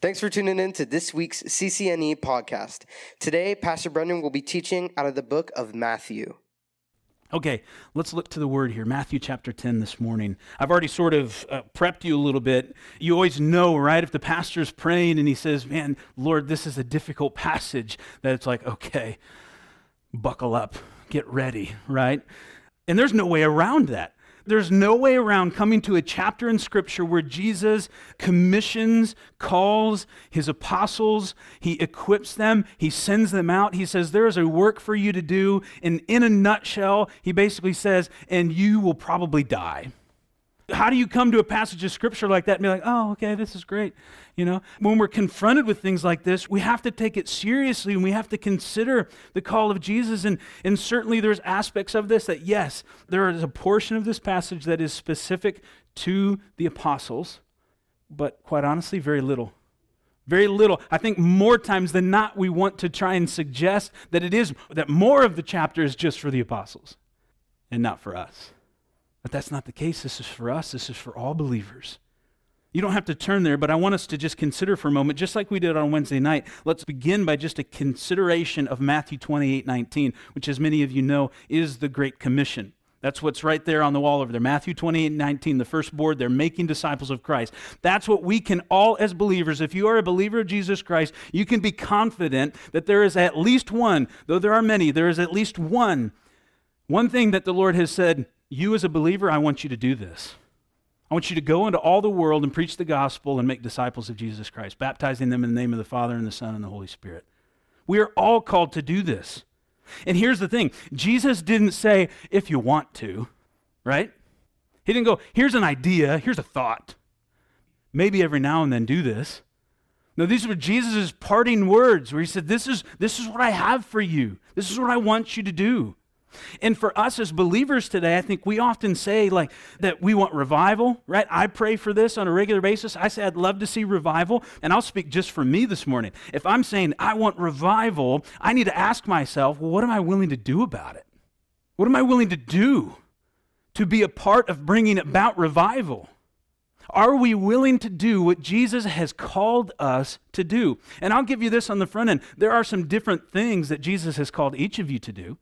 Thanks for tuning in to this week's CCNE podcast. Today, Pastor Brendan will be teaching out of the book of Matthew. Okay, let's look to the word here. Matthew chapter 10 this morning. I've already sort of uh, prepped you a little bit. You always know, right? If the pastor's praying and he says, Man, Lord, this is a difficult passage, that it's like, okay, buckle up, get ready, right? And there's no way around that. There's no way around coming to a chapter in Scripture where Jesus commissions, calls his apostles, he equips them, he sends them out. He says, There is a work for you to do. And in a nutshell, he basically says, And you will probably die. How do you come to a passage of scripture like that and be like, oh, okay, this is great? You know, when we're confronted with things like this, we have to take it seriously and we have to consider the call of Jesus. And, and certainly there's aspects of this that, yes, there is a portion of this passage that is specific to the apostles, but quite honestly, very little. Very little. I think more times than not, we want to try and suggest that it is, that more of the chapter is just for the apostles and not for us. But that's not the case. This is for us, this is for all believers. You don't have to turn there, but I want us to just consider for a moment, just like we did on Wednesday night. Let's begin by just a consideration of Matthew 28 19, which, as many of you know, is the Great Commission. That's what's right there on the wall over there. Matthew 28 19, the first board, they're making disciples of Christ. That's what we can all, as believers, if you are a believer of Jesus Christ, you can be confident that there is at least one, though there are many, there is at least one, one thing that the Lord has said, you as a believer, I want you to do this. I want you to go into all the world and preach the gospel and make disciples of Jesus Christ, baptizing them in the name of the Father and the Son and the Holy Spirit. We are all called to do this. And here's the thing Jesus didn't say, if you want to, right? He didn't go, here's an idea, here's a thought. Maybe every now and then do this. No, these were Jesus' parting words where he said, this is, this is what I have for you. This is what I want you to do. And for us as believers today, I think we often say like that we want revival, right? I pray for this on a regular basis. I say I'd love to see revival, and I'll speak just for me this morning. If I'm saying I want revival, I need to ask myself, well, what am I willing to do about it? What am I willing to do to be a part of bringing about revival? Are we willing to do what Jesus has called us to do? And I'll give you this on the front end. There are some different things that Jesus has called each of you to do.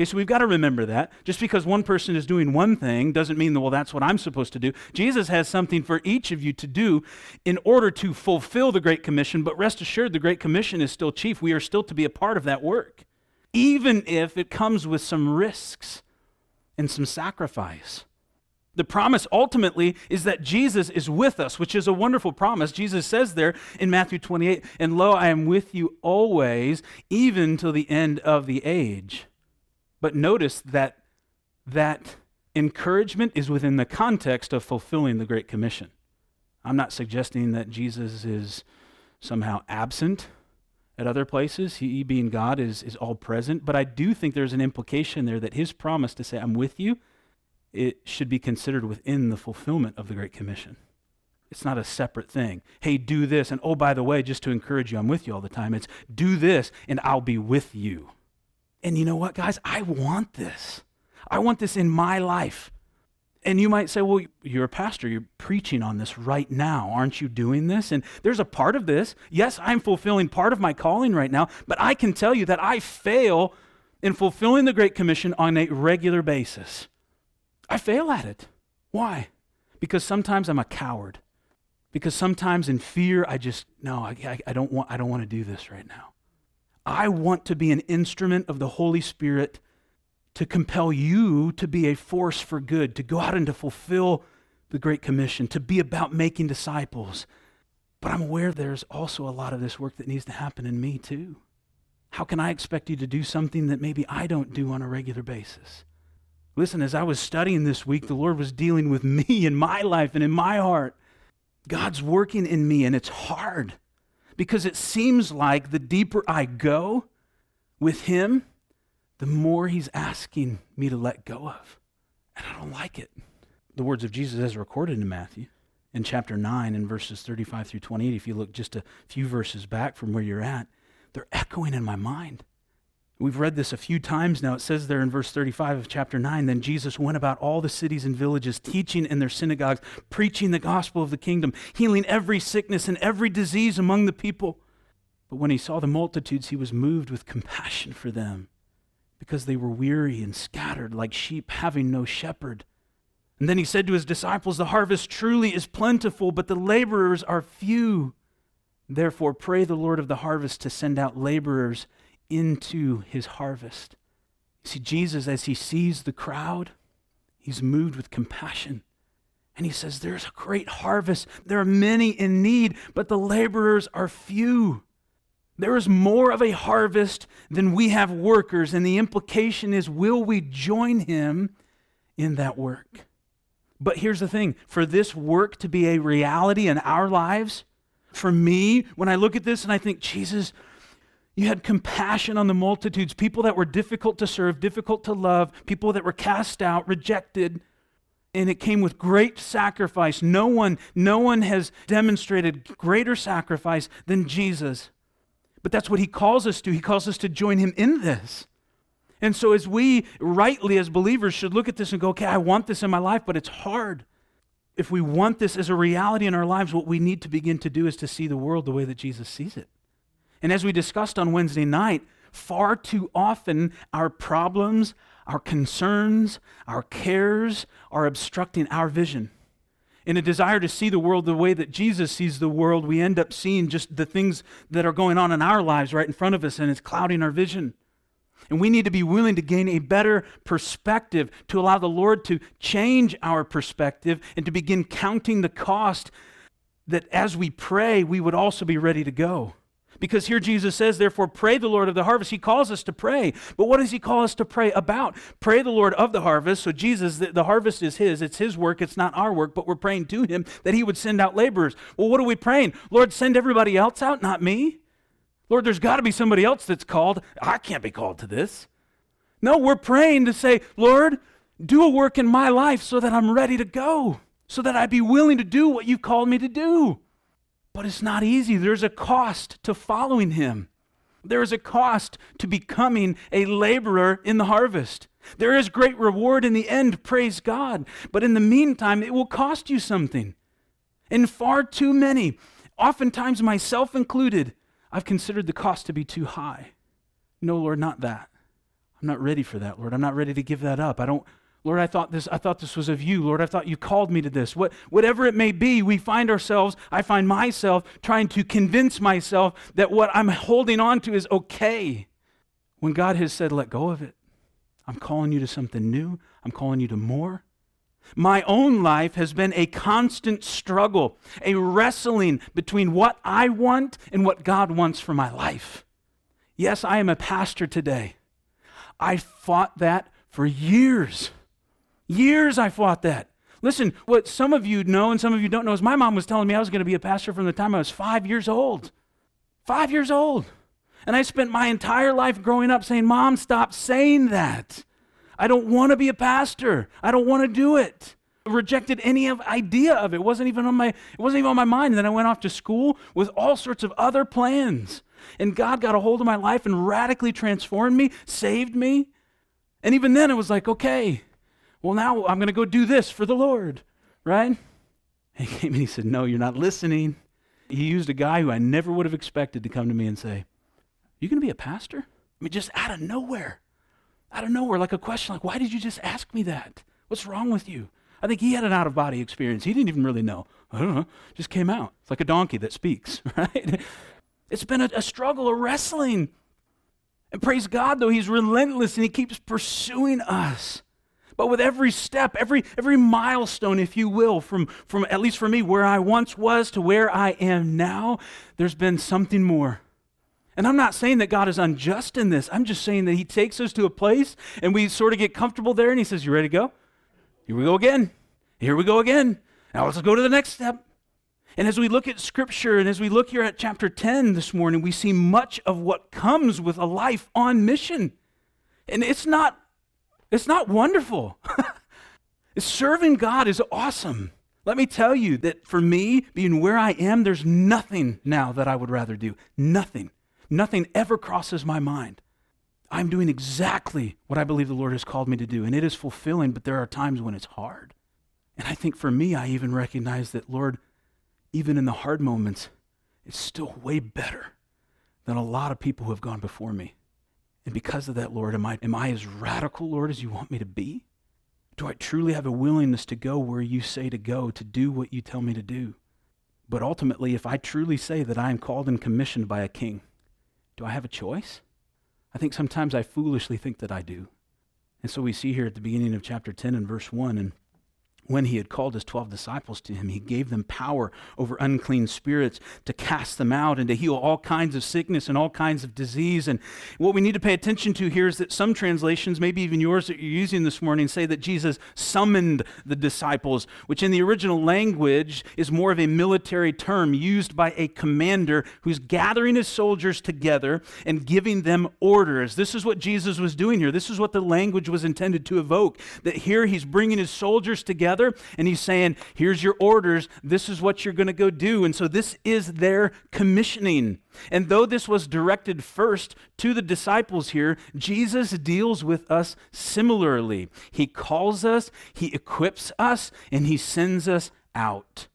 Okay, so we've got to remember that. Just because one person is doing one thing doesn't mean that, well, that's what I'm supposed to do. Jesus has something for each of you to do in order to fulfill the Great Commission, but rest assured, the Great Commission is still chief. We are still to be a part of that work, even if it comes with some risks and some sacrifice. The promise ultimately is that Jesus is with us, which is a wonderful promise. Jesus says there in Matthew 28, and lo, I am with you always, even till the end of the age. But notice that that encouragement is within the context of fulfilling the Great Commission. I'm not suggesting that Jesus is somehow absent at other places. He, being God, is, is all present. But I do think there's an implication there that his promise to say, I'm with you, it should be considered within the fulfillment of the Great Commission. It's not a separate thing. Hey, do this. And oh, by the way, just to encourage you, I'm with you all the time. It's do this and I'll be with you. And you know what, guys? I want this. I want this in my life. And you might say, well, you're a pastor. You're preaching on this right now. Aren't you doing this? And there's a part of this. Yes, I'm fulfilling part of my calling right now, but I can tell you that I fail in fulfilling the Great Commission on a regular basis. I fail at it. Why? Because sometimes I'm a coward. Because sometimes in fear, I just, no, I, I, don't, want, I don't want to do this right now. I want to be an instrument of the Holy Spirit to compel you to be a force for good, to go out and to fulfill the Great Commission, to be about making disciples. But I'm aware there's also a lot of this work that needs to happen in me too. How can I expect you to do something that maybe I don't do on a regular basis? Listen, as I was studying this week, the Lord was dealing with me in my life and in my heart. God's working in me, and it's hard because it seems like the deeper I go with Him, the more He's asking me to let go of. And I don't like it. The words of Jesus as recorded in Matthew in chapter 9 in verses 35 through 28, if you look just a few verses back from where you're at, they're echoing in my mind. We've read this a few times now. It says there in verse 35 of chapter 9 Then Jesus went about all the cities and villages, teaching in their synagogues, preaching the gospel of the kingdom, healing every sickness and every disease among the people. But when he saw the multitudes, he was moved with compassion for them, because they were weary and scattered like sheep having no shepherd. And then he said to his disciples, The harvest truly is plentiful, but the laborers are few. Therefore, pray the Lord of the harvest to send out laborers into his harvest. You see, Jesus, as he sees the crowd, he's moved with compassion. And he says, There's a great harvest. There are many in need, but the laborers are few. There is more of a harvest than we have workers. And the implication is, will we join him in that work? But here's the thing for this work to be a reality in our lives, for me, when I look at this and I think, Jesus, you had compassion on the multitudes, people that were difficult to serve, difficult to love, people that were cast out, rejected. And it came with great sacrifice. No one, no one has demonstrated greater sacrifice than Jesus. But that's what he calls us to. He calls us to join him in this. And so, as we rightly, as believers, should look at this and go, okay, I want this in my life, but it's hard. If we want this as a reality in our lives, what we need to begin to do is to see the world the way that Jesus sees it. And as we discussed on Wednesday night, far too often our problems, our concerns, our cares are obstructing our vision. In a desire to see the world the way that Jesus sees the world, we end up seeing just the things that are going on in our lives right in front of us, and it's clouding our vision. And we need to be willing to gain a better perspective to allow the Lord to change our perspective and to begin counting the cost that as we pray, we would also be ready to go. Because here Jesus says, therefore, pray the Lord of the harvest. He calls us to pray. But what does he call us to pray about? Pray the Lord of the harvest. So Jesus, the, the, harvest is his. It's his work. It's not our work, but we're praying to him that he would send out laborers. Well, what are we praying? Lord, send everybody else out, not me. Lord, there's got to be somebody else that's called. I can't be called to this. No, we're praying to say, Lord, do a work in my life so that I'm ready to go, so that I'd be willing to do what you've called me to do. But it's not easy. There's a cost to following him. There is a cost to becoming a laborer in the harvest. There is great reward in the end, praise God. But in the meantime, it will cost you something. And far too many, oftentimes myself included, I've considered the cost to be too high. No, Lord, not that. I'm not ready for that, Lord. I'm not ready to give that up. I don't Lord, I thought this I thought this was of you. Lord, I thought you called me to this. What, whatever it may be, we find ourselves, I find myself trying to convince myself that what I'm holding on to is okay. When God has said, let go of it. I'm calling you to something new. I'm calling you to more. My own life has been a constant struggle, a wrestling between what I want and what God wants for my life. Yes, I am a pastor today. I fought that for years. Years I fought that. Listen, what some of you know and some of you don't know is my mom was telling me I was going to be a pastor from the time I was five years old. Five years old. And I spent my entire life growing up saying, Mom, stop saying that. I don't want to be a pastor. I don't want to do it. Rejected any of idea of it. it. wasn't even on my it wasn't even on my mind. And then I went off to school with all sorts of other plans. And God got a hold of my life and radically transformed me, saved me. And even then it was like, okay, well, now I'm going to go do this for the Lord, right? He came and he said, No, you're not listening. He used a guy who I never would have expected to come to me and say, You going to be a pastor? I mean, just out of nowhere. Out of nowhere, like a question, like, Why did you just ask me that? What's wrong with you? I think he had an out of body experience. He didn't even really know. I don't know. Just came out. It's like a donkey that speaks, right? It's been a, a struggle, a wrestling. And praise God, though, he's relentless and he keeps pursuing us. But with every step, every, every milestone, if you will, from, from at least for me, where I once was to where I am now, there's been something more. And I'm not saying that God is unjust in this. I'm just saying that He takes us to a place and we sort of get comfortable there and He says, You ready to go? Here we go again. Here we go again. Now let's go to the next step. And as we look at Scripture and as we look here at chapter 10 this morning, we see much of what comes with a life on mission. And it's not it's not wonderful. Serving God is awesome. Let me tell you that for me, being where I am, there's nothing now that I would rather do. Nothing. Nothing ever crosses my mind. I'm doing exactly what I believe the Lord has called me to do, and it is fulfilling, but there are times when it's hard. And I think for me, I even recognize that, Lord, even in the hard moments, it's still way better than a lot of people who have gone before me. And because of that, Lord, am I, am I as radical, Lord, as you want me to be? Do I truly have a willingness to go where you say to go, to do what you tell me to do? But ultimately, if I truly say that I am called and commissioned by a king, do I have a choice? I think sometimes I foolishly think that I do. And so we see here at the beginning of chapter 10 and verse 1 and when he had called his 12 disciples to him, he gave them power over unclean spirits to cast them out and to heal all kinds of sickness and all kinds of disease. And what we need to pay attention to here is that some translations, maybe even yours that you're using this morning, say that Jesus summoned the disciples, which in the original language is more of a military term used by a commander who's gathering his soldiers together and giving them orders. This is what Jesus was doing here. This is what the language was intended to evoke. That here he's bringing his soldiers together and he's saying, Here's your orders. This is what you're going to go do. And so this is their commissioning. And though this was directed first to the disciples here, Jesus deals with us similarly. He calls us, he equips us, and he sends us out.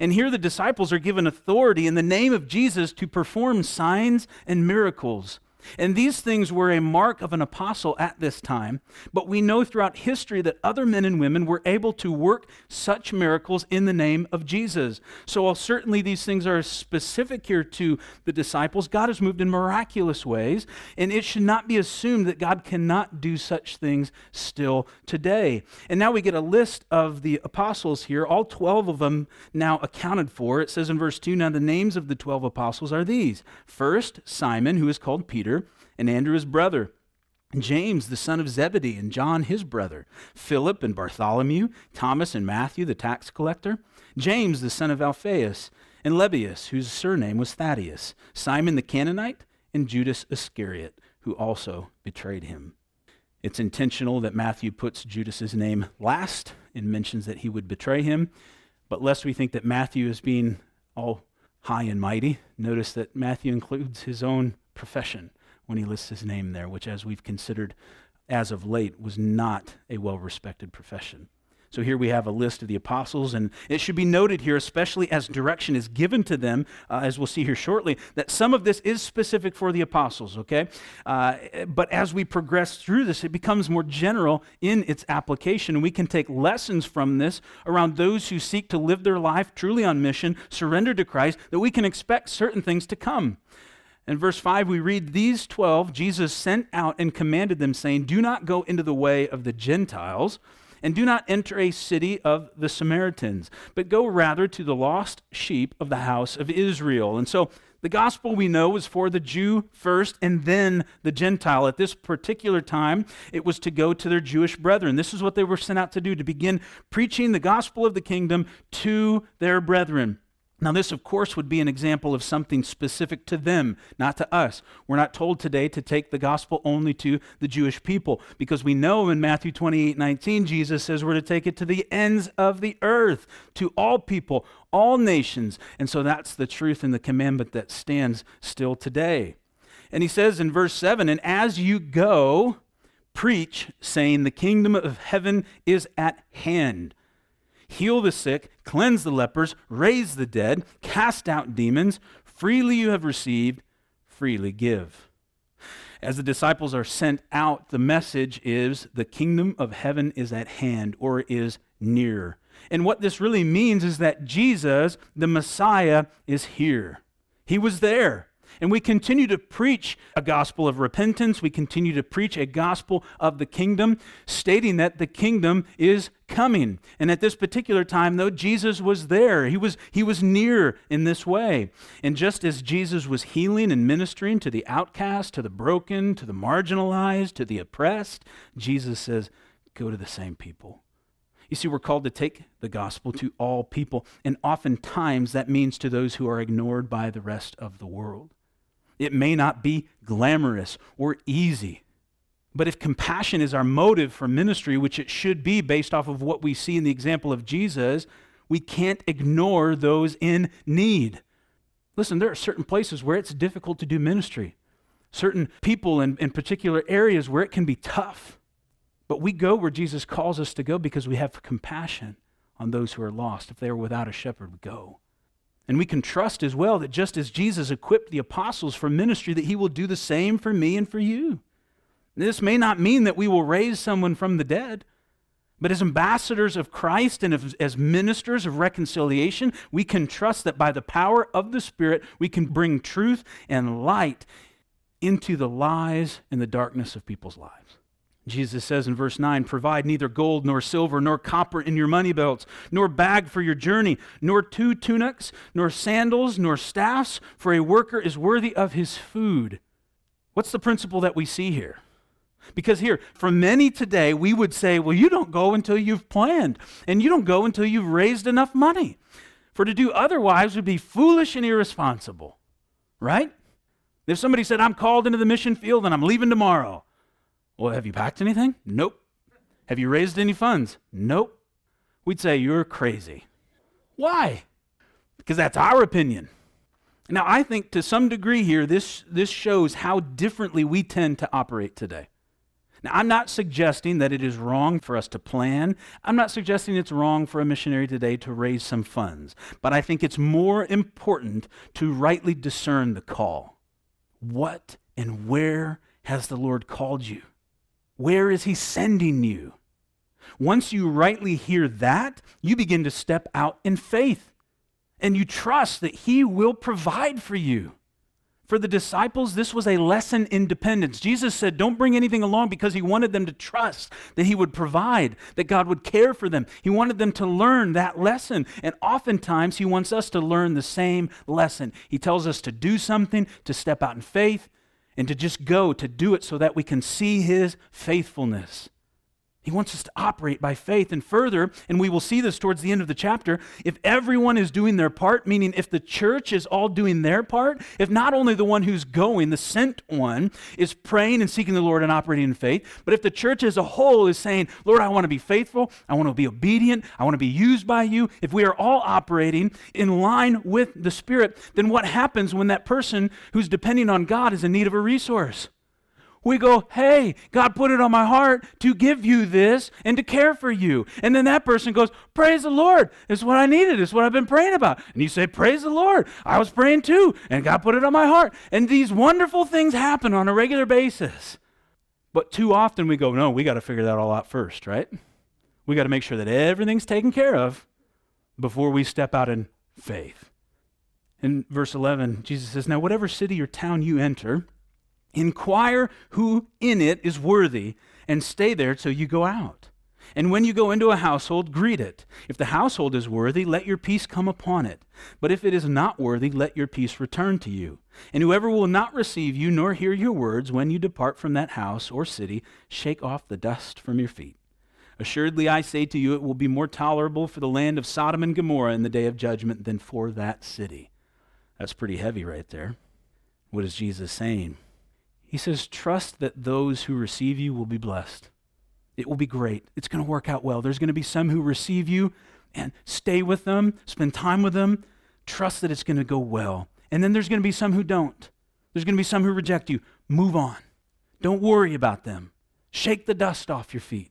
And here the disciples are given authority in the name of Jesus to perform signs and miracles. And these things were a mark of an apostle at this time, but we know throughout history that other men and women were able to work such miracles in the name of Jesus. So, while certainly these things are specific here to the disciples, God has moved in miraculous ways, and it should not be assumed that God cannot do such things still today. And now we get a list of the apostles here, all 12 of them now accounted for. It says in verse 2 Now the names of the 12 apostles are these First, Simon, who is called Peter and Andrew his brother, James the son of Zebedee, and John his brother, Philip and Bartholomew, Thomas and Matthew the tax collector, James the son of Alphaeus, and Lebbaeus, whose surname was Thaddeus, Simon the Canaanite, and Judas Iscariot, who also betrayed him. It's intentional that Matthew puts Judas's name last and mentions that he would betray him. But lest we think that Matthew is being all high and mighty, notice that Matthew includes his own profession when he lists his name there, which, as we've considered as of late, was not a well respected profession. So here we have a list of the apostles, and it should be noted here, especially as direction is given to them, uh, as we'll see here shortly, that some of this is specific for the apostles, okay? Uh, but as we progress through this, it becomes more general in its application, and we can take lessons from this around those who seek to live their life truly on mission, surrender to Christ, that we can expect certain things to come. In verse 5, we read, These twelve Jesus sent out and commanded them, saying, Do not go into the way of the Gentiles, and do not enter a city of the Samaritans, but go rather to the lost sheep of the house of Israel. And so the gospel we know was for the Jew first and then the Gentile. At this particular time, it was to go to their Jewish brethren. This is what they were sent out to do, to begin preaching the gospel of the kingdom to their brethren. Now, this, of course, would be an example of something specific to them, not to us. We're not told today to take the gospel only to the Jewish people, because we know in Matthew 28 19, Jesus says we're to take it to the ends of the earth, to all people, all nations. And so that's the truth and the commandment that stands still today. And he says in verse 7 And as you go, preach, saying, The kingdom of heaven is at hand heal the sick, cleanse the lepers, raise the dead, cast out demons. Freely you have received, freely give. As the disciples are sent out, the message is the kingdom of heaven is at hand or is near. And what this really means is that Jesus, the Messiah, is here. He was there. And we continue to preach a gospel of repentance. We continue to preach a gospel of the kingdom, stating that the kingdom is coming. And at this particular time, though, Jesus was there. He was, he was near in this way. And just as Jesus was healing and ministering to the outcast, to the broken, to the marginalized, to the oppressed, Jesus says, go to the same people. You see, we're called to take the gospel to all people, and oftentimes that means to those who are ignored by the rest of the world. It may not be glamorous or easy. But if compassion is our motive for ministry, which it should be based off of what we see in the example of Jesus, we can't ignore those in need. Listen, there are certain places where it's difficult to do ministry. certain people in, in particular areas where it can be tough. But we go where Jesus calls us to go because we have compassion on those who are lost. If they are without a shepherd, we go. And we can trust as well that just as Jesus equipped the apostles for ministry, that he will do the same for me and for you. This may not mean that we will raise someone from the dead, but as ambassadors of Christ and as ministers of reconciliation, we can trust that by the power of the Spirit, we can bring truth and light into the lies and the darkness of people's lives. Jesus says in verse 9, Provide neither gold nor silver nor copper in your money belts, nor bag for your journey, nor two tunics, nor sandals, nor staffs, for a worker is worthy of his food. What's the principle that we see here? Because here, for many today, we would say, well, you don't go until you've planned, and you don't go until you've raised enough money. For to do otherwise would be foolish and irresponsible, right? If somebody said, I'm called into the mission field and I'm leaving tomorrow, well, have you packed anything? Nope. Have you raised any funds? Nope. We'd say, You're crazy. Why? Because that's our opinion. Now, I think to some degree here, this, this shows how differently we tend to operate today. Now, I'm not suggesting that it is wrong for us to plan. I'm not suggesting it's wrong for a missionary today to raise some funds. But I think it's more important to rightly discern the call. What and where has the Lord called you? Where is He sending you? Once you rightly hear that, you begin to step out in faith and you trust that He will provide for you. For the disciples, this was a lesson in dependence. Jesus said, Don't bring anything along because he wanted them to trust that he would provide, that God would care for them. He wanted them to learn that lesson. And oftentimes, he wants us to learn the same lesson. He tells us to do something, to step out in faith, and to just go to do it so that we can see his faithfulness. He wants us to operate by faith. And further, and we will see this towards the end of the chapter, if everyone is doing their part, meaning if the church is all doing their part, if not only the one who's going, the sent one, is praying and seeking the Lord and operating in faith, but if the church as a whole is saying, Lord, I want to be faithful, I want to be obedient, I want to be used by you, if we are all operating in line with the Spirit, then what happens when that person who's depending on God is in need of a resource? We go, hey, God put it on my heart to give you this and to care for you. And then that person goes, praise the Lord. It's what I needed. It's what I've been praying about. And you say, praise the Lord. I was praying too, and God put it on my heart. And these wonderful things happen on a regular basis. But too often we go, no, we got to figure that all out first, right? We got to make sure that everything's taken care of before we step out in faith. In verse 11, Jesus says, Now, whatever city or town you enter, Inquire who in it is worthy, and stay there till you go out. And when you go into a household, greet it. If the household is worthy, let your peace come upon it. But if it is not worthy, let your peace return to you. And whoever will not receive you nor hear your words when you depart from that house or city, shake off the dust from your feet. Assuredly, I say to you, it will be more tolerable for the land of Sodom and Gomorrah in the day of judgment than for that city. That's pretty heavy right there. What is Jesus saying? He says, Trust that those who receive you will be blessed. It will be great. It's going to work out well. There's going to be some who receive you and stay with them, spend time with them. Trust that it's going to go well. And then there's going to be some who don't. There's going to be some who reject you. Move on. Don't worry about them. Shake the dust off your feet.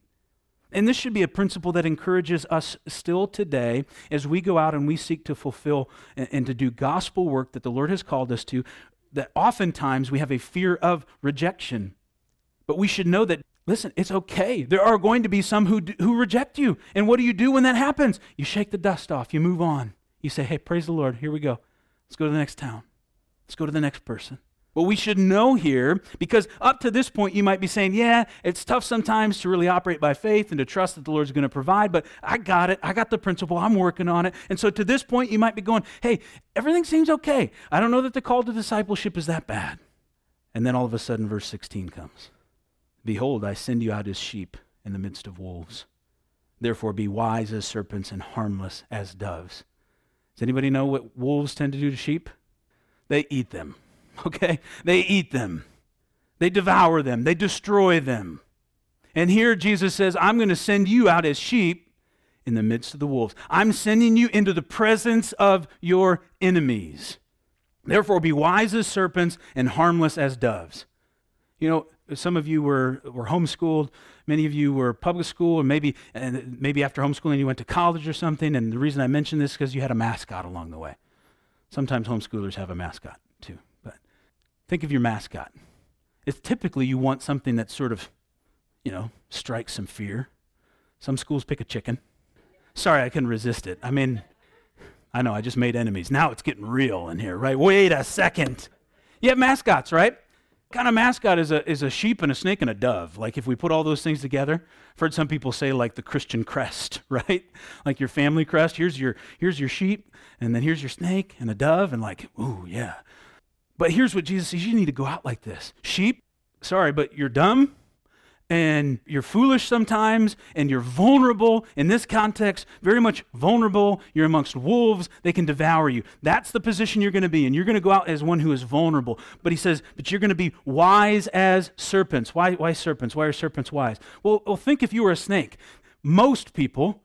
And this should be a principle that encourages us still today as we go out and we seek to fulfill and, and, to do gospel work that the Lord has called us to that oftentimes we have a fear of rejection. But we should know that, listen, it's okay. There are going to be some who, who reject you. And what do you do when that happens? You shake the dust off, you move on. You say, hey, praise the Lord, here we go. Let's go to the next town. Let's go to the next person. What we should know here, because up to this point, you might be saying, Yeah, it's tough sometimes to really operate by faith and to trust that the Lord's going to provide, but I got it. I got the principle. I'm working on it. And so to this point, you might be going, Hey, everything seems okay. I don't know that the call to discipleship is that bad. And then all of a sudden, verse 16 comes Behold, I send you out as sheep in the midst of wolves. Therefore, be wise as serpents and harmless as doves. Does anybody know what wolves tend to do to sheep? They eat them. okay? They eat them, they devour them, they destroy them. And here Jesus says, I'm going to send you out as sheep in the midst of the wolves. I'm sending you into the presence of your enemies. Therefore, be wise as serpents and harmless as doves. You know, some of you were, were homeschooled, many of you were public school, or maybe, and maybe after homeschooling you went to college or something. And the reason I mention this is because you had a mascot along the way. Sometimes homeschoolers have a mascot too. Think of your mascot. It's typically you want something that sort of, you know, strikes some fear. Some schools pick a chicken. Sorry, I couldn't resist it. I mean, I know I just made enemies. Now it's getting real in here, right? Wait a second. You have mascots, right? kind of mascot is a, is a sheep and a snake and a dove. Like if we put all those things together, I've heard some people say like the Christian crest, right? Like your family crest. Here's your here's your sheep, and then here's your snake and a dove, and like, ooh, yeah. But here's what Jesus says: you need to go out like this. Sheep, sorry, but you're dumb and you're foolish sometimes and you're vulnerable. In this context very much vulnerable. You're amongst wolves. They can devour you. That's the position you're going to be and you're going to go out as one who is vulnerable. But he says but you're going to be wise as serpents. Why, why serpents? Why are serpents wise? Well, well think if you were a snake. Most people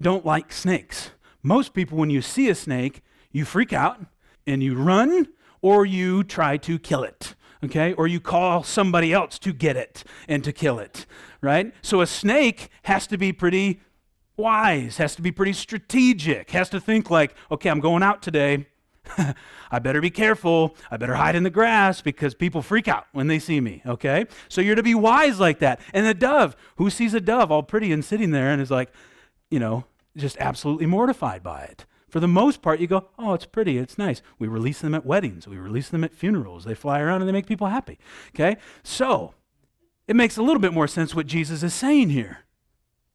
don't like snakes. Most people when you see a snake you freak out and you run or you try to kill it okay? Or you call somebody else to get it and to kill it, right? So a snake has to be pretty wise, has to be pretty strategic, has to think like, okay, I'm going out today. I better be careful. I better hide in the grass because people freak out when they see me, okay? So you're to be wise like that. And the dove, who sees a dove all pretty and sitting there and is like, you know, just absolutely mortified by it? For the most part, you go, oh, it's pretty, it's nice. We release them at weddings, we release them at funerals. They fly around and they make people happy. Okay? So, it makes a little bit more sense what Jesus is saying here.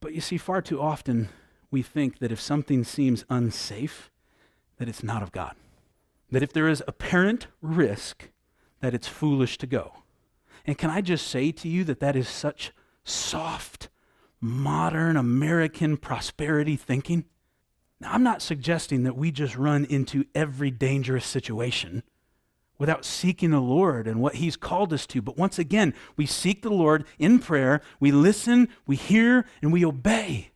But you see, far too often we think that if something seems unsafe, that it's not of God. That if there is apparent risk, that it's foolish to go. And can I just say to you that that is such soft, modern American prosperity thinking? Now, I'm not suggesting that we just run into every dangerous situation without seeking the Lord and what He's called us to. But once again, we seek the Lord in prayer, we listen, we hear, and we obey.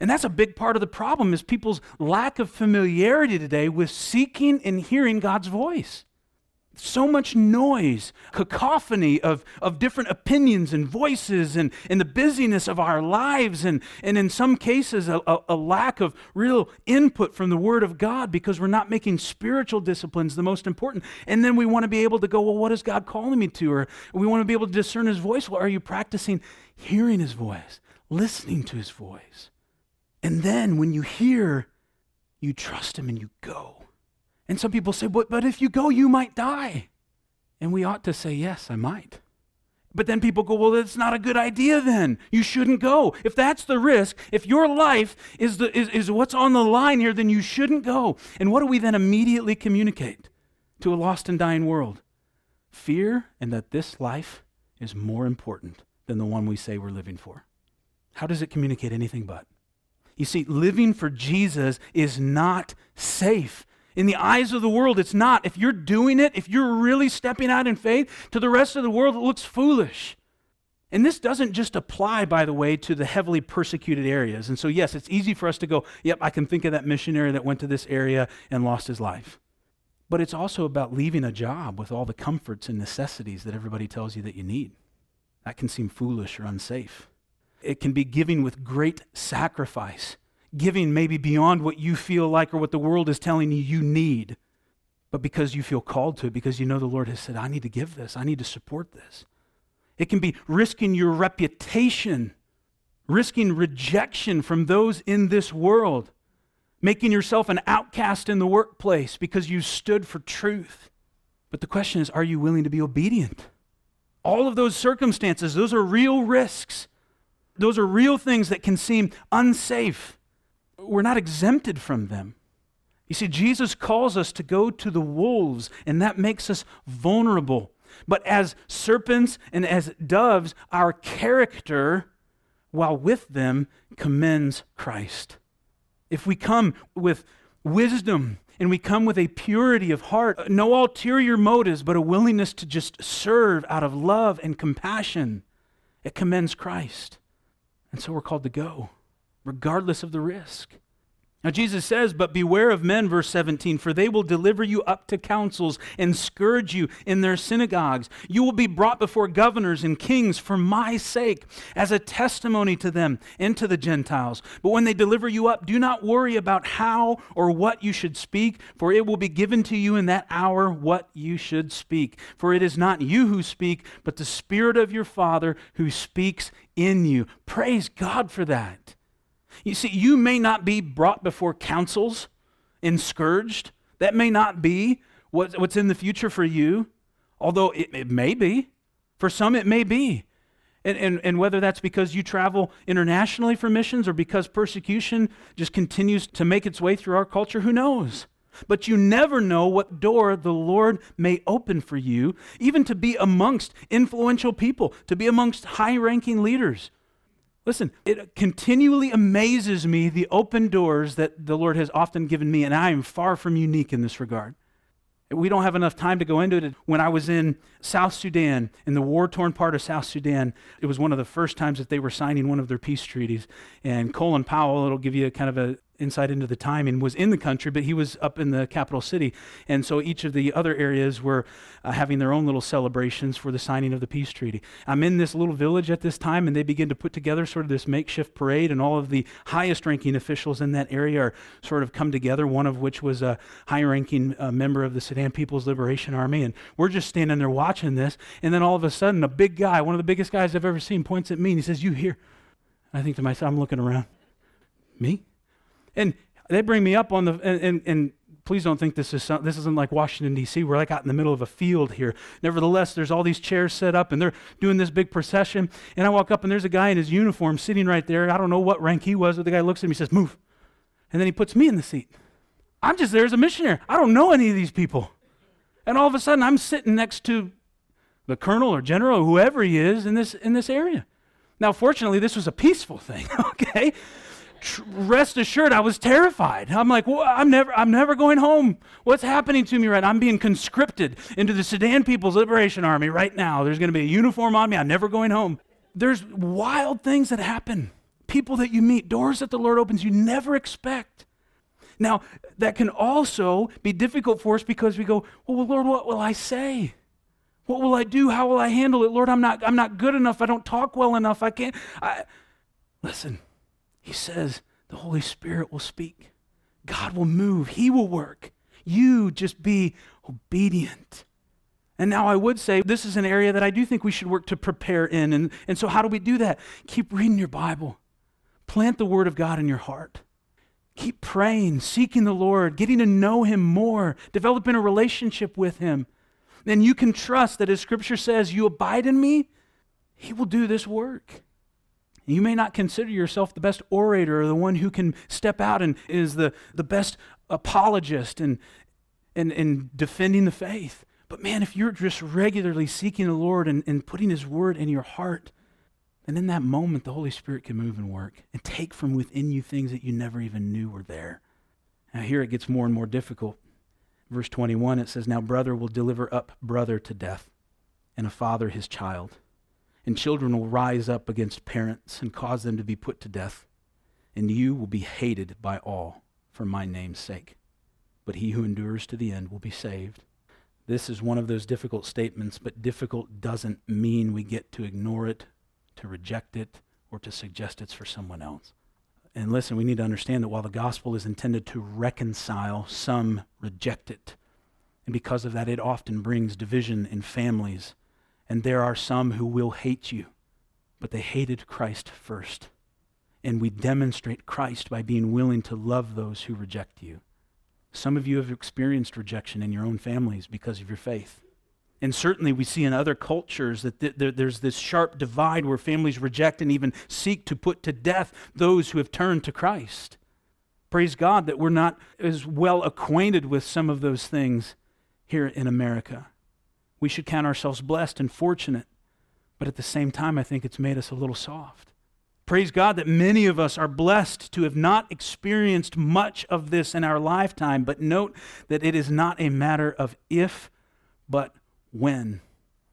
And that's a big part of the problem is people's lack of familiarity today with seeking and hearing God's voice so much noise, cacophony of, of different opinions and voices, and, and the busyness of our lives, and, and in some cases, a, a, a, lack of real input from the Word of God because we're not making spiritual disciplines the most important. And then we want to be able to go, well, what is God calling me to? Or we want to be able to discern His voice. Well, are you practicing hearing His voice, listening to His voice? And then when you hear, you trust Him and you go. And some people say, but, but if you go, you might die. And we ought to say, yes, I might. But then people go, well, that's not a good idea then. You shouldn't go. If that's the risk, if your life is, the, is, is what's on the line here, then you shouldn't go. And what do we then immediately communicate to a lost and dying world? Fear and that this life is more important than the one we say we're living for. How does it communicate anything but? You see, living for Jesus is not safe. In the eyes of the world, it's not. If you're doing it, if you're really stepping out in faith, to the rest of the world, it looks foolish. And this doesn't just apply, by the way, to the heavily persecuted areas. And so, yes, it's easy for us to go, yep, I can think of that missionary that went to this area and lost his life. But it's also about leaving a job with all the comforts and necessities that everybody tells you that you need. That can seem foolish or unsafe. It can be giving with great sacrifice giving maybe beyond what you feel like or what the world is telling you you need, but because you feel called to it, because you know the Lord has said, I need to give this, I need to support this. It can be risking your reputation, risking rejection from those in this world, making yourself an outcast in the workplace because you stood for truth. But the question is, are you willing to be obedient? All of those circumstances, those are real risks. Those are real things that can seem unsafe we're not exempted from them. You see, Jesus calls us to go to the wolves, and that makes us vulnerable. But as serpents and as doves, our character, while with them, commends Christ. If we come with wisdom and we come with a purity of heart, no ulterior motives, but a willingness to just serve out of love and compassion, it commends Christ. And so we're called to go regardless of the risk. Now, Jesus says, But beware of men, verse 17, for they will deliver you up to councils and scourge you in their synagogues. You will be brought before governors and kings for my sake, as a testimony to them and to the Gentiles. But when they deliver you up, do not worry about how or what you should speak, for it will be given to you in that hour what you should speak. For it is not you who speak, but the Spirit of your Father who speaks in you. Praise God for that. You see, you may not be brought before councils and scourged. That may not be what, what's in the future for you, although it, it may be. For some, it may be. And, and, and whether that's because you travel internationally for missions or because persecution just continues to make its way through our culture, who knows? But you never know what door the Lord may open for you, even to be amongst influential people, to be amongst high ranking leaders. Listen, it continually amazes me the open doors that the Lord has often given me, and I am far from unique in this regard. We don't have enough time to go into it. When I was in South Sudan, in the war torn part of South Sudan, it was one of the first times that they were signing one of their peace treaties. And Colin Powell, it'll give you a kind of a insight into the timing, was in the country, but he was up in the capital city. And so each of the other areas were uh, having their own little celebrations for the signing of the peace treaty. I'm in this little village at this time, and they begin to put together sort of this makeshift parade, and all of the highest ranking officials in that area are sort of come together, one of which was a high ranking uh, member of the Sudan People's Liberation Army. And we're just standing there watching this, and then all of a sudden, a big guy, one of the biggest guys I've ever seen, points at me and he says, You here? I think to myself, I'm looking around. Me? And they bring me up on the, and, and, and please don't think this is some, this isn't like Washington D.C. We're like out in the middle of a field here. Nevertheless, there's all these chairs set up, and they're doing this big procession. And I walk up, and there's a guy in his uniform sitting right there. I don't know what rank he was, but the guy looks at me, and says, "Move," and then he puts me in the seat. I'm just there as a missionary. I don't know any of these people, and all of a sudden, I'm sitting next to the colonel or general or whoever he is in this in this area. Now, fortunately, this was a peaceful thing. okay rest assured, I was terrified. I'm like, well, I'm never, I'm never going home. What's happening to me right now? I'm being conscripted into the Sudan People's Liberation Army right now. There's going to be a uniform on me. I'm never going home. There's wild things that happen. People that you meet, doors that the Lord opens you never expect. Now, that can also be difficult for us because we go, well, Lord, what will I say? What will I do? How will I handle it? Lord, I'm not, I'm not good enough. I don't talk well enough. I can't. I... Listen, he says the Holy Spirit will speak, God will move, He will work. You just be obedient. And now I would say this is an area that I do think we should work to prepare in. And, and so, how do we do that? Keep reading your Bible, plant the Word of God in your heart. Keep praying, seeking the Lord, getting to know Him more, developing a relationship with Him. Then you can trust that as Scripture says, You abide in me, He will do this work. You may not consider yourself the best orator or the one who can step out and is the, the best apologist and, and, and defending the faith. But man, if you're just regularly seeking the Lord and, and putting His word in your heart, then in that moment the Holy Spirit can move and work and take from within you things that you never even knew were there. Now, here it gets more and more difficult. Verse 21, it says, Now brother will deliver up brother to death, and a father his child and children will rise up against parents and cause them to be put to death, and you will be hated by all for my name's sake. But he who endures to the end will be saved. This is one of those difficult statements, but difficult doesn't mean we get to ignore it, to reject it, or to suggest it's for someone else. And listen, we need to understand that while the gospel is intended to reconcile, some reject it. And because of that, it often brings division in families and there are some who will hate you, but they hated Christ first. And we demonstrate Christ by being willing to love those who reject you. Some of you have experienced rejection in your own families because of your faith. And certainly, we see in other cultures that th- th- there's this sharp divide where families reject and even seek to put to death those who have turned to Christ. Praise God that we're not as well acquainted with some of those things here in America we should count ourselves blessed and fortunate. But at the same time, I think it's made us a little soft. Praise God that many of us are blessed to have not experienced much of this in our lifetime, but note that it is not a matter of if, but when.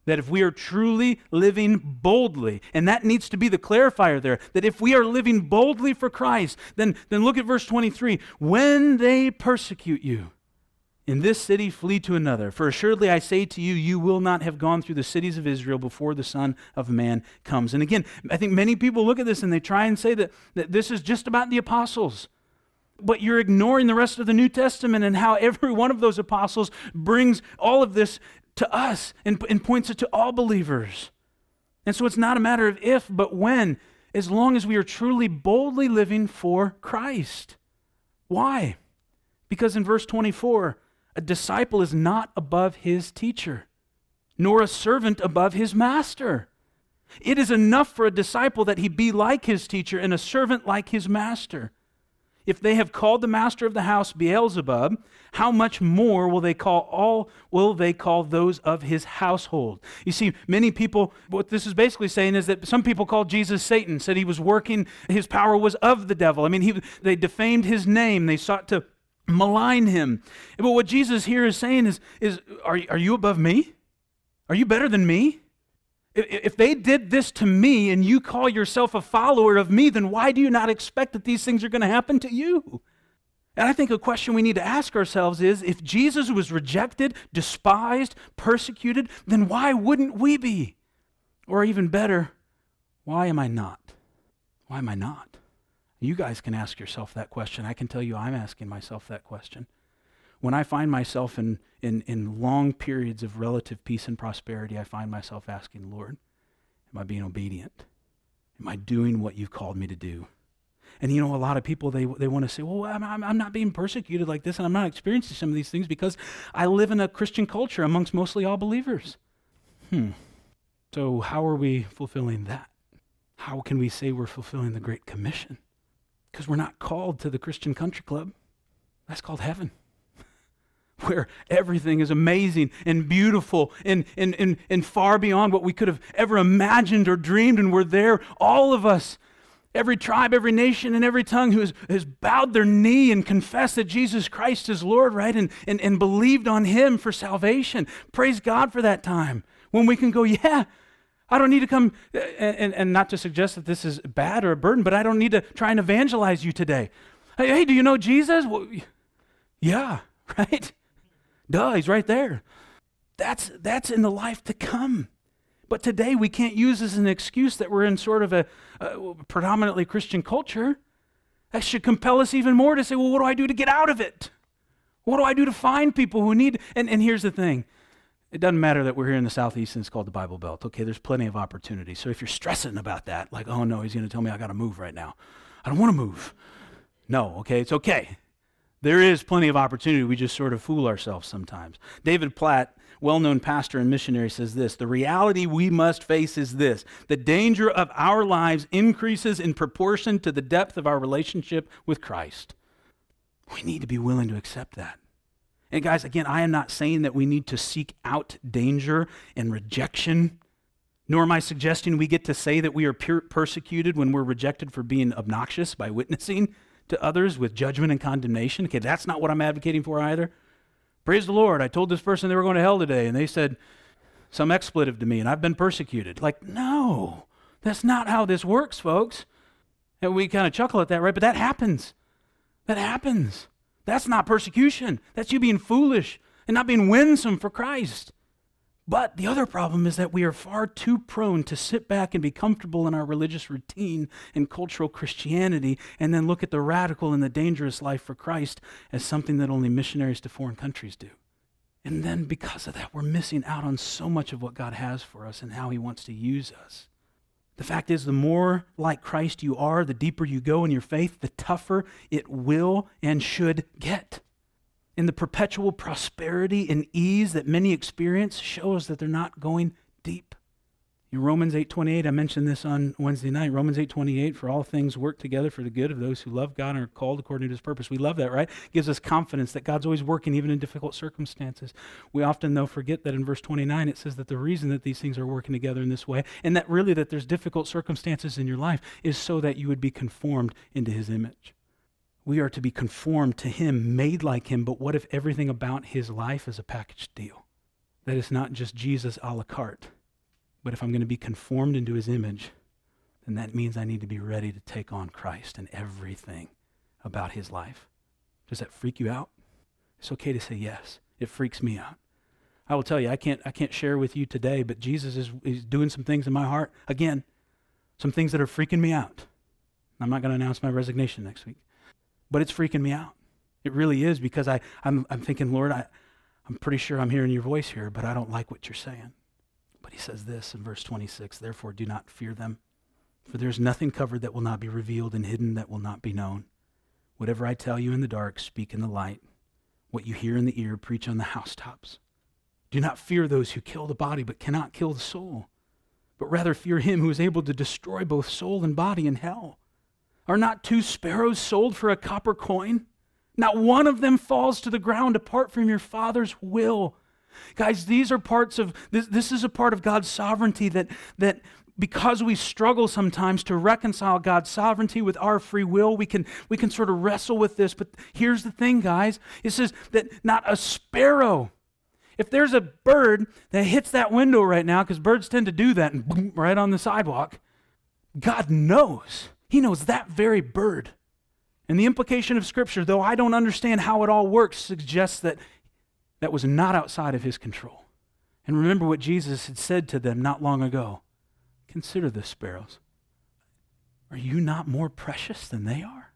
That if we are truly living boldly, and that needs to be the clarifier there, that if we are living boldly for Christ, then, then look at verse 23. When they persecute you, in this city flee to another. For assuredly I say to you, you will not have gone through the cities of Israel before the Son of Man comes. And again, I think many people look at this and they try and say that, that this is just about the apostles. But you're ignoring the rest of the New Testament and how every one of those apostles brings all of this to us and, and points it to all believers. And so it's not a matter of if, but when, as long as we are truly boldly living for Christ. Why? Because in verse 24, a disciple is not above his teacher, nor a servant above his master. It is enough for a disciple that he be like his teacher and a servant like his master. If they have called the master of the house Beelzebub, how much more will they call all will they call those of his household? You see, many people what this is basically saying is that some people called Jesus Satan, said he was working, his power was of the devil. I mean, he, they defamed his name, they sought to malign him. But what Jesus here is saying is, is are, are you above me? Are you better than me? If they did this to me and you call yourself a follower of me, then why do you not expect that these things are going to happen to you? And I think a question we need to ask ourselves is if Jesus was rejected, despised, persecuted, then why wouldn't we be? Or even better, why am I not? Why am I not? You guys can ask yourself that question. I can tell you I'm asking myself that question. When I find myself in, in, in long periods of relative peace and prosperity, I find myself asking, Lord, am I being obedient? Am I doing what you've called me to do? And you know, a lot of people, they, they want to say, well, I'm, I'm, I'm not being persecuted like this, and I'm not experiencing some of these things because I live in a Christian culture amongst mostly all believers. Hmm. So, how are we fulfilling that? How can we say we're fulfilling the Great Commission? Because we're not called to the Christian country club. That's called heaven where everything is amazing and beautiful and, and, and, and far beyond what we could have ever imagined or dreamed. And we're there, all of us, every tribe, every nation, and every tongue who has, has bowed their knee and confessed that Jesus Christ is Lord, right? And, and, and believed on Him for salvation. Praise God for that time when we can go, yeah. I don't need to come, uh, and, and, and not to suggest that this is bad or a burden, but I don't need to try and evangelize you today. Hey, hey do you know Jesus? Well, yeah, right? Duh, he's right there. That's, that's in the life to come. But today we can't use as an excuse that we're in sort of a, a, predominantly Christian culture. That should compel us even more to say, well, what do I do to get out of it? What do I do to find people who need? And, and here's the thing it doesn't matter that we're here in the Southeast and it's called the Bible Belt. Okay, there's plenty of opportunity. So if you're stressing about that, like, oh no, he's going to tell me I got to move right now. I don't want to move. No, okay, it's okay. There is plenty of opportunity. We just sort of fool ourselves sometimes. David Platt, well known pastor and missionary, says this The reality we must face is this the danger of our lives increases in proportion to the depth of our relationship with Christ. We need to be willing to accept that. And guys, again, I am not saying that we need to seek out danger and rejection, nor am I suggesting we get to say that we are persecuted when we're rejected for being obnoxious by witnessing to others with judgment and condemnation. Okay, that's not what I'm advocating for either. Praise the Lord. I told this person they were going to hell today, and they said some expletive to me, and I've been persecuted. Like, no, that's not how this works, folks. And we kind of chuckle at that, right? But that happens. That happens. That's not persecution. That's you being foolish and not being winsome for Christ. But the other problem is that we are far too prone to sit back and be comfortable in our religious routine and cultural Christianity and then look at the radical and the dangerous life for Christ as something that only missionaries to foreign countries do. And then because of that, we're missing out on so much of what God has for us and how He wants to use us. The fact is, the more like Christ you are, the deeper you go in your faith, the tougher it will and should get And the perpetual prosperity and ease that many experience shows that they're not going deep. In Romans 8:28, I mentioned this on Wednesday night. Romans 8:28, for all things work together for the good of those who love God and are called according to his purpose. We love that, right? Gives us confidence that God's always working even in difficult circumstances. We often though forget that in verse 29 it says that the reason that these things are working together in this way and that really that there's difficult circumstances in your life is so that you would be conformed into his image. We are to be conformed to him, made like him, but what if everything about his life is a package deal? That it's not just Jesus a la carte, But if I'm going to be conformed into his image, then that means I need to be ready to take on Christ and everything about his life. Does that freak you out? It's okay to say yes. It freaks me out. I will tell you, I can't, I can't share with you today, but Jesus is, is doing some things in my heart. Again, some things that are freaking me out. I'm not going to announce my resignation next week, but it's freaking me out. It really is because I, I'm, I'm thinking, Lord, I, I'm pretty sure I'm hearing your voice here, but I don't like what you're saying. But he says this in verse 26 Therefore, do not fear them, for there's nothing covered that will not be revealed and hidden that will not be known. Whatever I tell you in the dark, speak in the light. What you hear in the ear, preach on the housetops. Do not fear those who kill the body but cannot kill the soul, but rather fear him who is able to destroy both soul and body in hell. Are not two sparrows sold for a copper coin? Not one of them falls to the ground apart from your Father's will. Guys, these are parts of this, this is a part of God's sovereignty that, that because we struggle sometimes to reconcile God's sovereignty with our free will, we can, we can sort of wrestle with this. But here's the thing, guys it says that not a sparrow if there's a bird that hits that window right now, because birds tend to do that and boom, right on the sidewalk, God knows. He knows that very bird. And the implication of Scripture, though I don't understand how it all works, suggests that that was not outside of his control. And remember what Jesus had said to them not long ago Consider the sparrows. Are you not more precious than they are?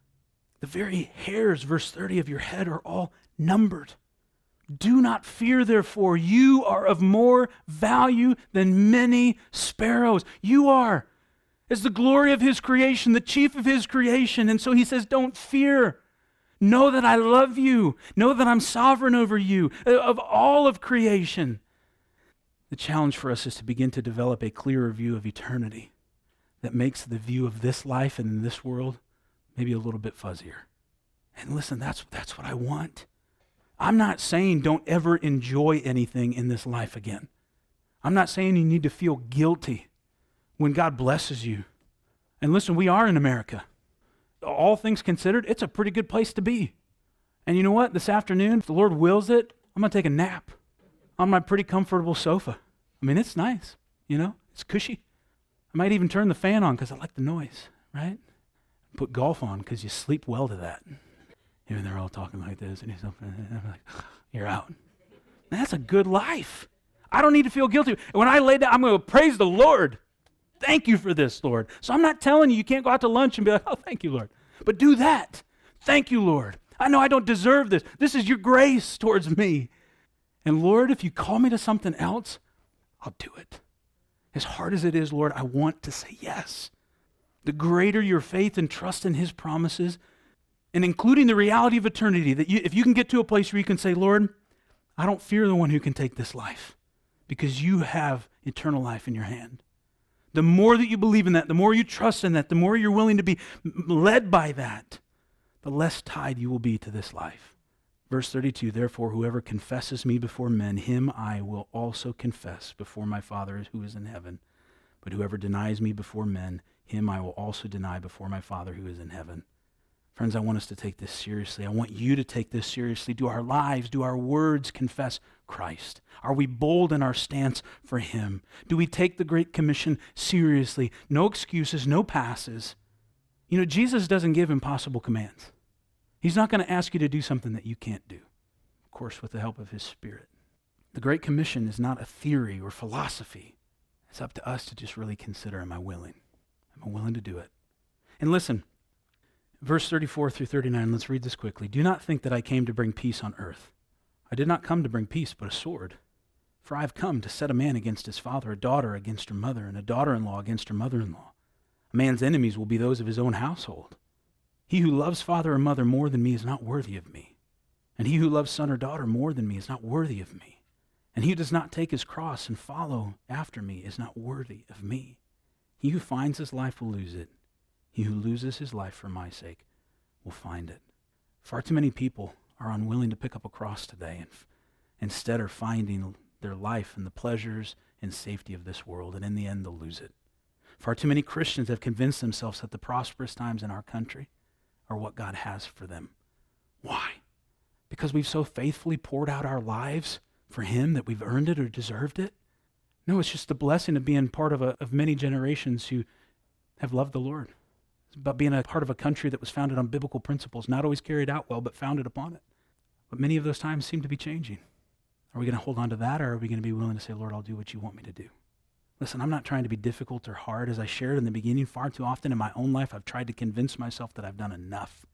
The very hairs, verse 30 of your head, are all numbered. Do not fear, therefore. You are of more value than many sparrows. You are, as the glory of his creation, the chief of his creation. And so he says, Don't fear. Know that I love you. Know that I'm sovereign over you, uh, of all of creation. The challenge for us is to begin to develop a clearer view of eternity that makes the view of this life and this world maybe a little bit fuzzier. And listen, that's, that's what I want. I'm not saying don't ever enjoy anything in this life again. I'm not saying you need to feel guilty when God blesses you. And listen, we are in America. All things considered, it's a pretty good place to be. And you know what? This afternoon, if the Lord wills it, I'm going to take a nap on my pretty comfortable sofa. I mean, it's nice, you know, it's cushy. I might even turn the fan on because I like the noise, right? Put golf on because you sleep well to that. And they're all talking like this, and he's up, like, you're out. That's a good life. I don't need to feel guilty. When I lay down, I'm going to praise the Lord. Thank you for this, Lord. So I'm not telling you you can't go out to lunch and be like, oh, thank you, Lord. But do that. Thank you, Lord. I know I don't deserve this. This is your grace towards me. And Lord, if you call me to something else, I'll do it. As hard as it is, Lord, I want to say yes. The greater your faith and trust in His promises, and including the reality of eternity, that you, if you can get to a place where you can say, Lord, I don't fear the one who can take this life because you have eternal life in your hand. The more that you believe in that, the more you trust in that, the more you're willing to be led by that, the less tied you will be to this life. Verse 32 Therefore, whoever confesses me before men, him I will also confess before my Father who is in heaven. But whoever denies me before men, him I will also deny before my Father who is in heaven. Friends, I want us to take this seriously. I want you to take this seriously. Do our lives, do our words confess Christ? Are we bold in our stance for Him? Do we take the Great Commission seriously? No excuses, no passes. You know, Jesus doesn't give impossible commands. He's not going to ask you to do something that you can't do, of course, with the help of His Spirit. The Great Commission is not a theory or philosophy. It's up to us to just really consider am I willing? Am I willing to do it? And listen, Verse 34 through 39, let's read this quickly. Do not think that I came to bring peace on earth. I did not come to bring peace, but a sword. For I have come to set a man against his father, a daughter against her mother, and a daughter in law against her mother in law. A man's enemies will be those of his own household. He who loves father or mother more than me is not worthy of me. And he who loves son or daughter more than me is not worthy of me. And he who does not take his cross and follow after me is not worthy of me. He who finds his life will lose it he who loses his life for my sake will find it. Far too many people are unwilling to pick up a cross today and f- instead are finding their life in the pleasures and safety of this world, and in the end, they'll lose it. Far too many Christians have convinced themselves that the prosperous times in our country are what God has for them. Why? Because we've so faithfully poured out our lives for Him that we've earned it or deserved it? No, it's just the blessing of being part of, a, of many generations who have loved the Lord. It's about being a part of a country that was founded on biblical principles, not always carried out well, but founded upon it. But many of those times seem to be changing. Are we going to hold on to that, or are we going to be willing to say, Lord, I'll do what you want me to do? Listen, I'm not trying to be difficult or hard. As I shared in the beginning, far too often in my own life, I've tried to convince myself that I've done enough,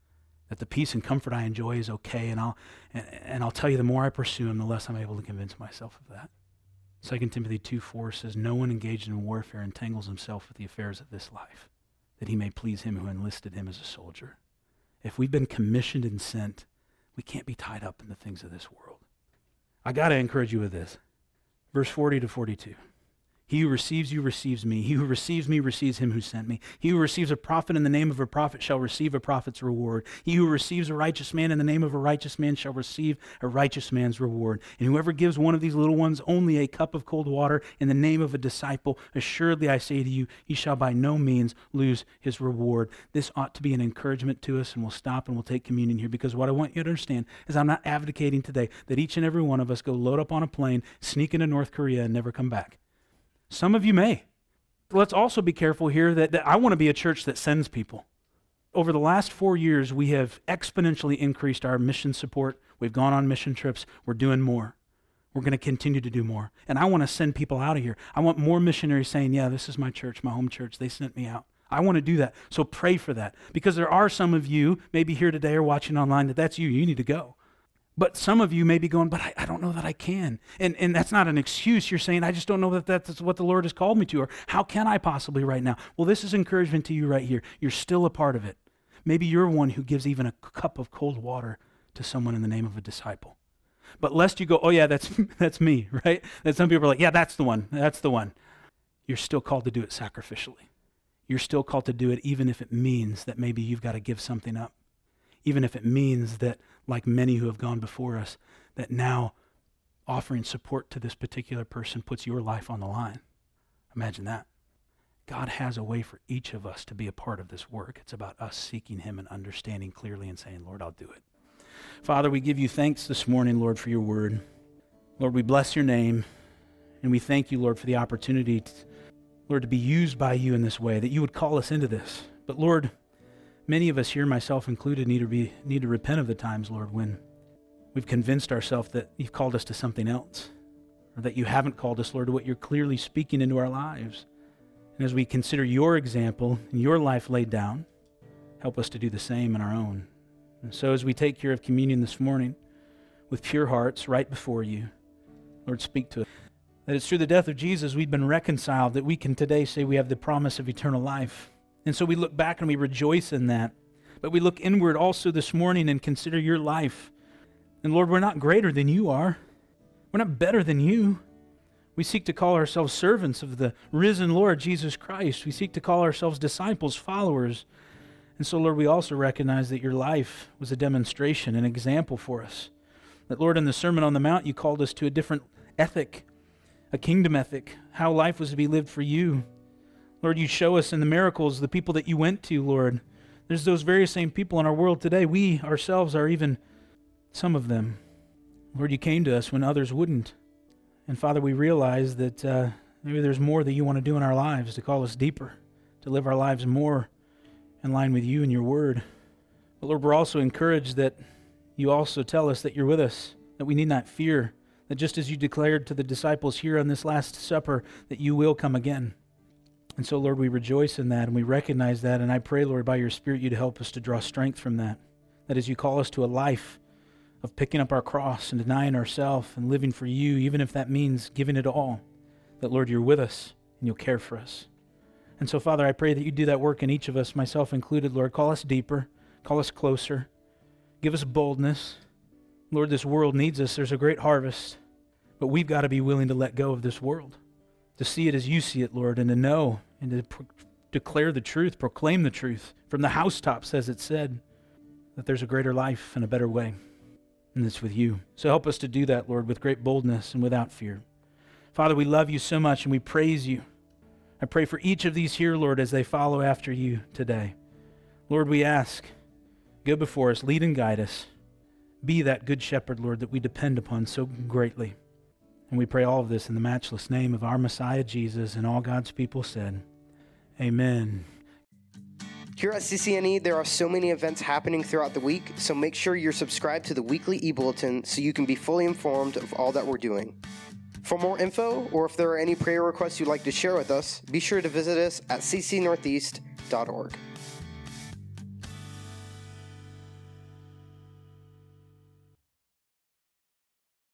that the peace and comfort I enjoy is okay, and I'll, and, and I'll tell you, the more I pursue him, the less I'm able to convince myself of that. 2 Timothy 2 4 says, No one engaged in warfare entangles himself with the affairs of this life, that he may please him who enlisted him as a soldier. If we've been commissioned and sent, we can't be tied up in the things of this world. I got to encourage you with this. Verse 40 to 42. He who receives you receives me. He who receives me receives him who sent me. He who receives a prophet in the name of a prophet shall receive a prophet's reward. He who receives a righteous man in the name of a righteous man shall receive a righteous man's reward. And whoever gives one of these little ones only a cup of cold water in the name of a disciple, assuredly I say to you, he shall by no means lose his reward. This ought to be an encouragement to us, and we'll stop and we'll take communion here because what I want you to understand is I'm not advocating today that each and every one of us go load up on a plane, sneak into North Korea, and never come back. Some of you may. Let's also be careful here that, that I want to be a church that sends people. Over the last four years, we have exponentially increased our mission support. We've gone on mission trips. We're doing more. We're going to continue to do more. And I want to send people out of here. I want more missionaries saying, Yeah, this is my church, my home church. They sent me out. I want to do that. So pray for that. Because there are some of you, maybe here today or watching online, that that's you. You need to go. But some of you may be going, but I, I, don't know that I can. And, and that's not an excuse. You're saying, I just don't know that that's what the Lord has called me to, or how can I possibly right now? Well, this is encouragement to you right here. You're still a part of it. Maybe you're one who gives even a cup of cold water to someone in the name of a disciple. But lest you go, oh, yeah, that's, that's me, right? That some people are like, yeah, that's the one. That's the one. You're still called to do it sacrificially. You're still called to do it even if it means that maybe you've got to give something up even if it means that, like many who have gone before us, that now offering support to this particular person puts your life on the line. Imagine that. God has a way for each of us to be a part of this work. It's about us seeking Him and understanding clearly and saying, Lord, I'll do it. Father, we give you thanks this morning, Lord, for your word. Lord, we bless your name, and we thank you, Lord, for the opportunity, to, Lord, to be used by you in this way, that you would call us into this. But Lord, Many of us here, myself included, need to, be, need to repent of the times, Lord, when we've convinced ourselves that you've called us to something else, or that you haven't called us, Lord, to what you're clearly speaking into our lives. And as we consider your example and your life laid down, help us to do the same in our own. And so as we take care of communion this morning with pure hearts right before you, Lord, speak to us. That it's through the death of Jesus we've been reconciled, that we can today say we have the promise of eternal life. And so we look back and we rejoice in that. But we look inward also this morning and consider your life. And Lord, we're not greater than you are, we're not better than you. We seek to call ourselves servants of the risen Lord Jesus Christ. We seek to call ourselves disciples, followers. And so, Lord, we also recognize that your life was a demonstration, an example for us. That, Lord, in the Sermon on the Mount, you called us to a different ethic, a kingdom ethic, how life was to be lived for you. Lord, you show us in the miracles the people that you went to, Lord. There's those very same people in our world today. We ourselves are even some of them. Lord, you came to us when others wouldn't. And Father, we realize that uh, maybe there's more that you want to do in our lives to call us deeper, to live our lives more in line with you and your word. But Lord, we're also encouraged that you also tell us that you're with us, that we need not fear, that just as you declared to the disciples here on this Last Supper, that you will come again. And so, Lord, we rejoice in that and we recognize that. And I pray, Lord, by your Spirit, you to help us to draw strength from that. That as you call us to a life of picking up our cross and denying ourselves and living for you, even if that means giving it all, that, Lord, you're with us and you'll care for us. And so, Father, I pray that you do that work in each of us, myself included, Lord. Call us deeper, call us closer, give us boldness. Lord, this world needs us. There's a great harvest, but we've got to be willing to let go of this world, to see it as you see it, Lord, and to know and to pro- declare the truth, proclaim the truth from the housetops, as it said, that there's a greater life and a better way. And it's with you. So help us to do that, Lord, with great boldness and without fear. Father, we love you so much and we praise you. I pray for each of these here, Lord, as they follow after you today. Lord, we ask, go before us, lead and guide us. Be that good shepherd, Lord, that we depend upon so greatly. And we pray all of this in the matchless name of our Messiah Jesus, and all God's people said, Amen. Here at CCNE, there are so many events happening throughout the week, so make sure you're subscribed to the weekly e bulletin so you can be fully informed of all that we're doing. For more info, or if there are any prayer requests you'd like to share with us, be sure to visit us at ccnortheast.org.